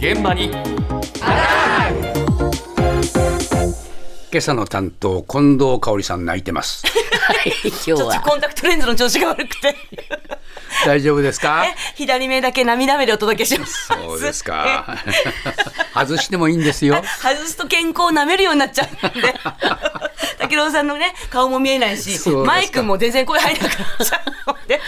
現場に。今朝の担当近藤香織さん泣いてます。今日ちょっとは。コンタクトレンズの調子が悪くて。大丈夫ですか？え左目だけ涙目でお届けします。そうですか。外してもいいんですよ。え外すと健康を舐めるようになっちゃうんで。武郎さんのね、顔も見えないしマイクも全然声入らなくなっちゃうので、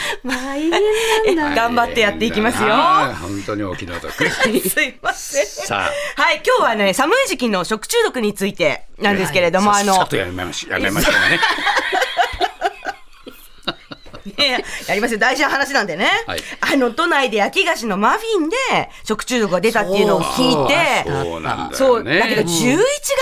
頑張ってやっていきますよ。本当にお気の毒。すいません。さあ。はい、今日はね、寒い時期の食中毒についてなんですけれども、あの、さっとやめましやめましょうね いややりますよ。大事な話なんでね、はい。あの都内で焼き菓子のマフィンで食中毒が出たっていうのを聞いてそうなんだそうだけど11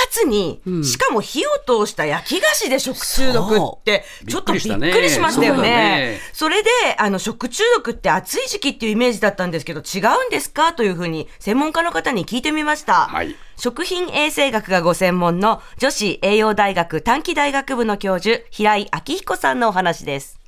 月に、しかも火を通した焼き菓子で食中毒ってちょっとびっくりしましたよそうね。ね。それであの食中毒って暑い時期っていうイメージだったんですけど違うんですか？というふうに専門家の方に聞いてみました。はい。食品衛生学がご専門の女子栄養大学短期大学部の教授平井明彦さんのお話です。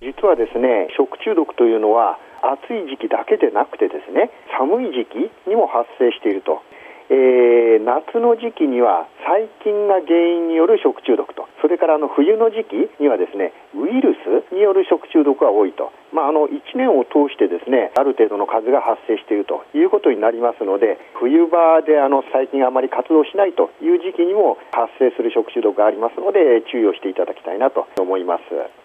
実はですね食中毒というのは暑い時期だけでなくてですね寒い時期にも発生していると、えー夏の時期には細菌が原因による食中毒と。それからあの冬の時期にはですねウイルスによる食中毒が多いと、まあ、あの1年を通してですねある程度の数が発生しているということになりますので冬場であの細菌があまり活動しないという時期にも発生する食中毒がありますので注意をしていただきたいなと思います。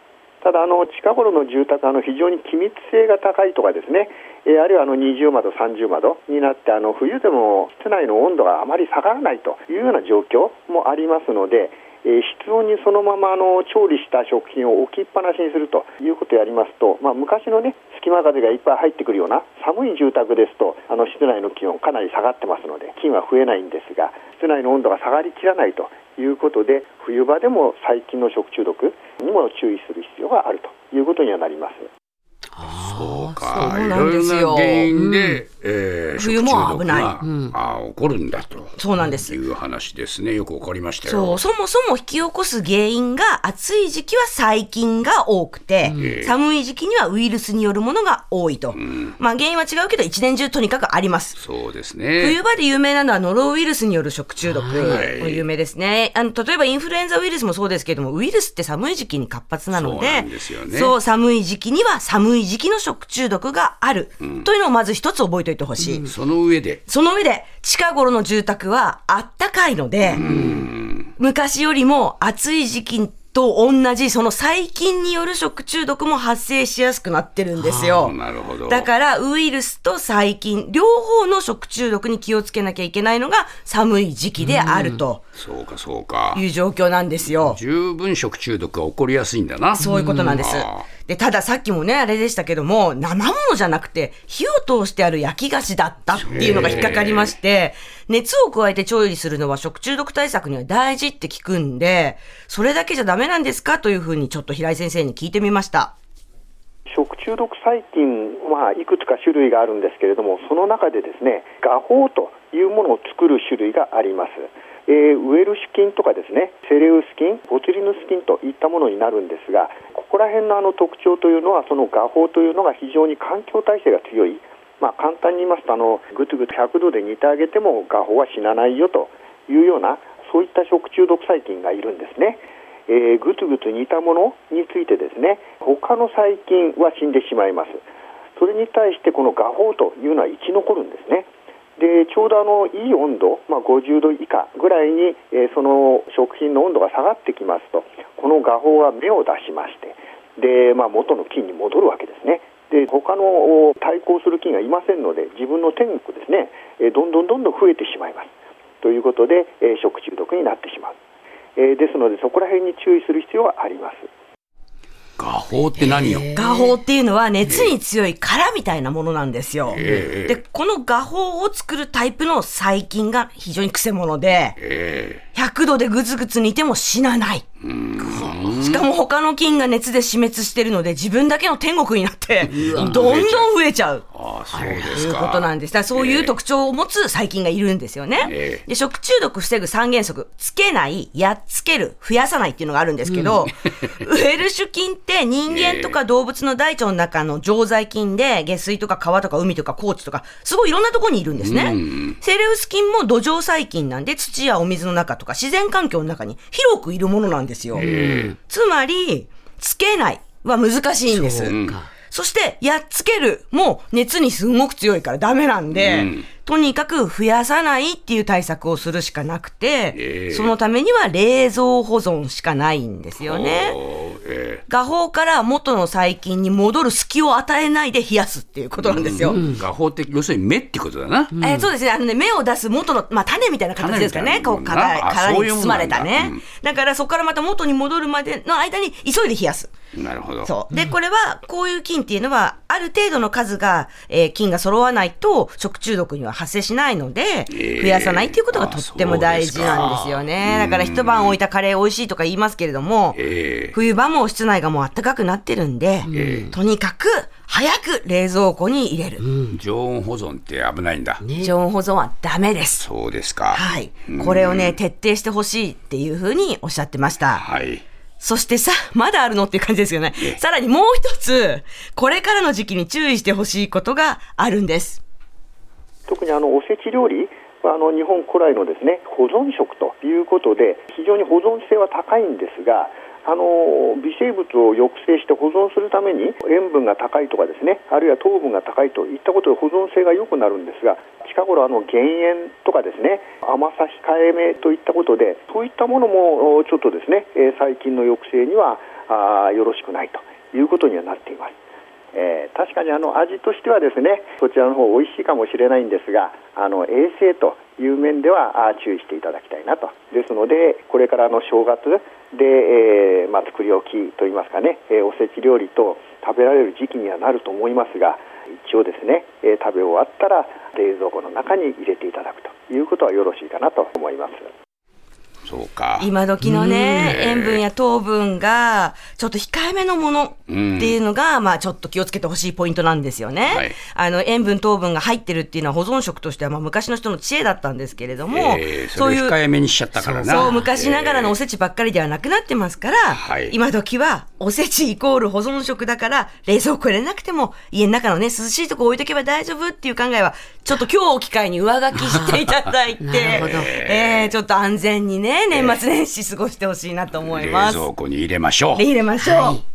ただあの近頃の住宅あの非常に気密性が高いとかですね、えあるいはあの20窓30窓になってあの冬でも室内の温度があまり下がらないというような状況もありますので、え室温にそのままあの調理した食品を置きっぱなしにするということをやりますと、まあ、昔のね隙間風がいっぱい入ってくるような寒い住宅ですとあの室内の気温かなり下がってますので菌は増えないんですが室内の温度が下がりきらないということで冬場でも細菌の食中毒にも注意するがあるということにはなります。そうか。そういなんですよ。ろいろな原因で、えー冬も危ない食中毒があ起こるんだと。そうなんです。いう話ですね。よくわかりましたよ。そう、そもそも引き起こす原因が暑い時期は細菌が多くて、寒い時期にはウイルスによるものが多いと。まあ原因は違うけど一年中とにかくあります。そうですね。冬場で有名なのはノロウイルスによる食中毒はい。も有名ですね。あの、例えばインフルエンザウイルスもそうですけれども、ウイルスって寒い時期に活発なので、そうですよね。そう寒い時期には寒い時期の食中毒がある、というのをまず一つ覚えておいてほしい。その上で。その上で、近頃の住宅はあったかいので、昔よりも暑い時期と同じ、その細菌による食中毒も発生しやすくなってるんですよ。なるほど。だから、ウイルスと細菌、両方の食中毒に気をつけなきゃいけないのが寒い時期であると。そうかそうか。いう状況なんですよ。十分食中毒が起こりやすいんだな。そういうことなんです。あ。で、たださっきもね、あれでしたけども、生ものじゃなくて、火を通してある焼き菓子だったっていうのが引っかかりまして、熱を加えて調理するのは食中毒対策には大事って聞くんで、それだけじゃダメなんですかというふうにちょっと平井先生に聞いてみました。食中毒細菌はいくつか種類があるんですけれどもその中でですね画法というものを作る種類があります、えーウエルシュ菌とかですねセレウス菌ボツリヌス菌といったものになるんですがここら辺のあの特徴というのはその画法というのが非常に環境耐性が強い。まあ、簡単に言いますとあのぐつぐつ100度で煮てあげても画法は死なないよというようなそういった食中毒細菌がいるんですね。えーぐつぐつ煮たものについてですね他の細菌は死んでしまいます。それに対してこの画法というのは生き残るんですね。でちょうどあのいい温度、まあ、50度以下ぐらいに、えーその食品の温度が下がってきますと。この画法が芽を出しまして。で、まあ、元の菌に戻るわけですね。で他の対抗する菌がいませんので自分の天国ですね、えーどんどんどんどん増えてしまいます。ということで、えー食中毒になってしまう、えですのでそこら辺に注意する必要はあります。画法って何よ？画法っていうのは熱に強い殻みたいなものなんですよ。ええで、この画法を作るタイプの細菌が非常にくせ者で、え100度でぐつぐつ煮ても死なない。しかも他の菌が熱で死滅してるので自分だけの天国になってどんどん増えちゃう。ああ、そうでとすか。いうことなんです。そういう特徴を持つ細菌がいるんですよね。ええで食中毒防ぐ三原則、つけない、やっつける、増やさないっていうのがあるんですけど、ウエルシュ菌って人間とか動物の大腸の中の常在菌で、下水とか川とか海とか高地とか、すごいいろんなところにいるんですね。セレウス菌も土壌細菌なんで、土やお水の中とか自然環境の中に広くいるものなんですよ。つまり、つけないは難しいんです。そして、やっつけるも熱にすごく強いからダメなんで、とにかく増やさないっていう対策をするしかなくて、ええ。そのためには冷蔵保存しかないんですよね。え画法から元の細菌に戻る隙を与えないで冷やすっていうことなんですよ。え画法的、要するに目ってことだな。えーそうですね。あのね、芽を出す元の、まあ、種みたいな形ですかね。こう、殻殻に包まれたねだうん。だから、そこからまた元に戻るまでの間に急いで冷やす。なるほど。そう。で、これは、こういう菌っていうのは、ある程度の数が、えー菌が揃わないと、食中毒には発生しないので、え増やさないっていうことがとっても大事なんですよね。だから、一晩置いたカレー美味しいとか言いますけれども、ええ冬場も室内がもう暖かくなってるんで、とにかく、早く冷蔵庫に入れる。常温保存って危ないんだ。常温保存はダメです。そうですか。はい。これをね、徹底してほしいっていうふうにおっしゃってました。はい。そしてさ、まだあるのっていう感じですよね。さらにもう一つ、これからの時期に注意してほしいことがあるんです。特にあのおせち料理はあの日本古来のですね保存食ということで非常に保存性は高いんですがあの微生物を抑制して保存するために塩分が高いとかですねあるいは糖分が高いといったことで保存性が良くなるんですが近頃あの減塩とかですね甘さ控えめといったことでそういったものもちょっとですね細菌の抑制にはあよろしくないということにはなっています。えー確かにあの味としてはですねそちらの方美味しいかもしれないんですがあの衛生という面では注意していただきたいなとですのでこれからの正月で、えーまあ、作り置きといいますかね、えーおせち料理と食べられる時期にはなると思いますが一応ですね、え食べ終わったら冷蔵庫の中に入れていただくということはよろしいかなと思います。そうか。今時のね、塩分や糖分が、ちょっと控えめのものっていうのが、まあちょっと気をつけてほしいポイントなんですよね。はいあの、塩分、糖分が入ってるっていうのは保存食としては、まあ昔の人の知恵だったんですけれども、ええそれを控えめにしちゃったからな。そう、昔ながらのおせせちばっかりではなくなってますから、はい今時はおせちイコール保存食だから、冷蔵庫入れなくても、家の中のね、涼しいとこ置いとけば大丈夫っていう考えは、ちょっと今日を機会に上書きしていただいて、えーちょっと安全にね、年末年始過ごしてほしいなと思い冷ます。蔵庫に入れましょう。で入れましょう。はい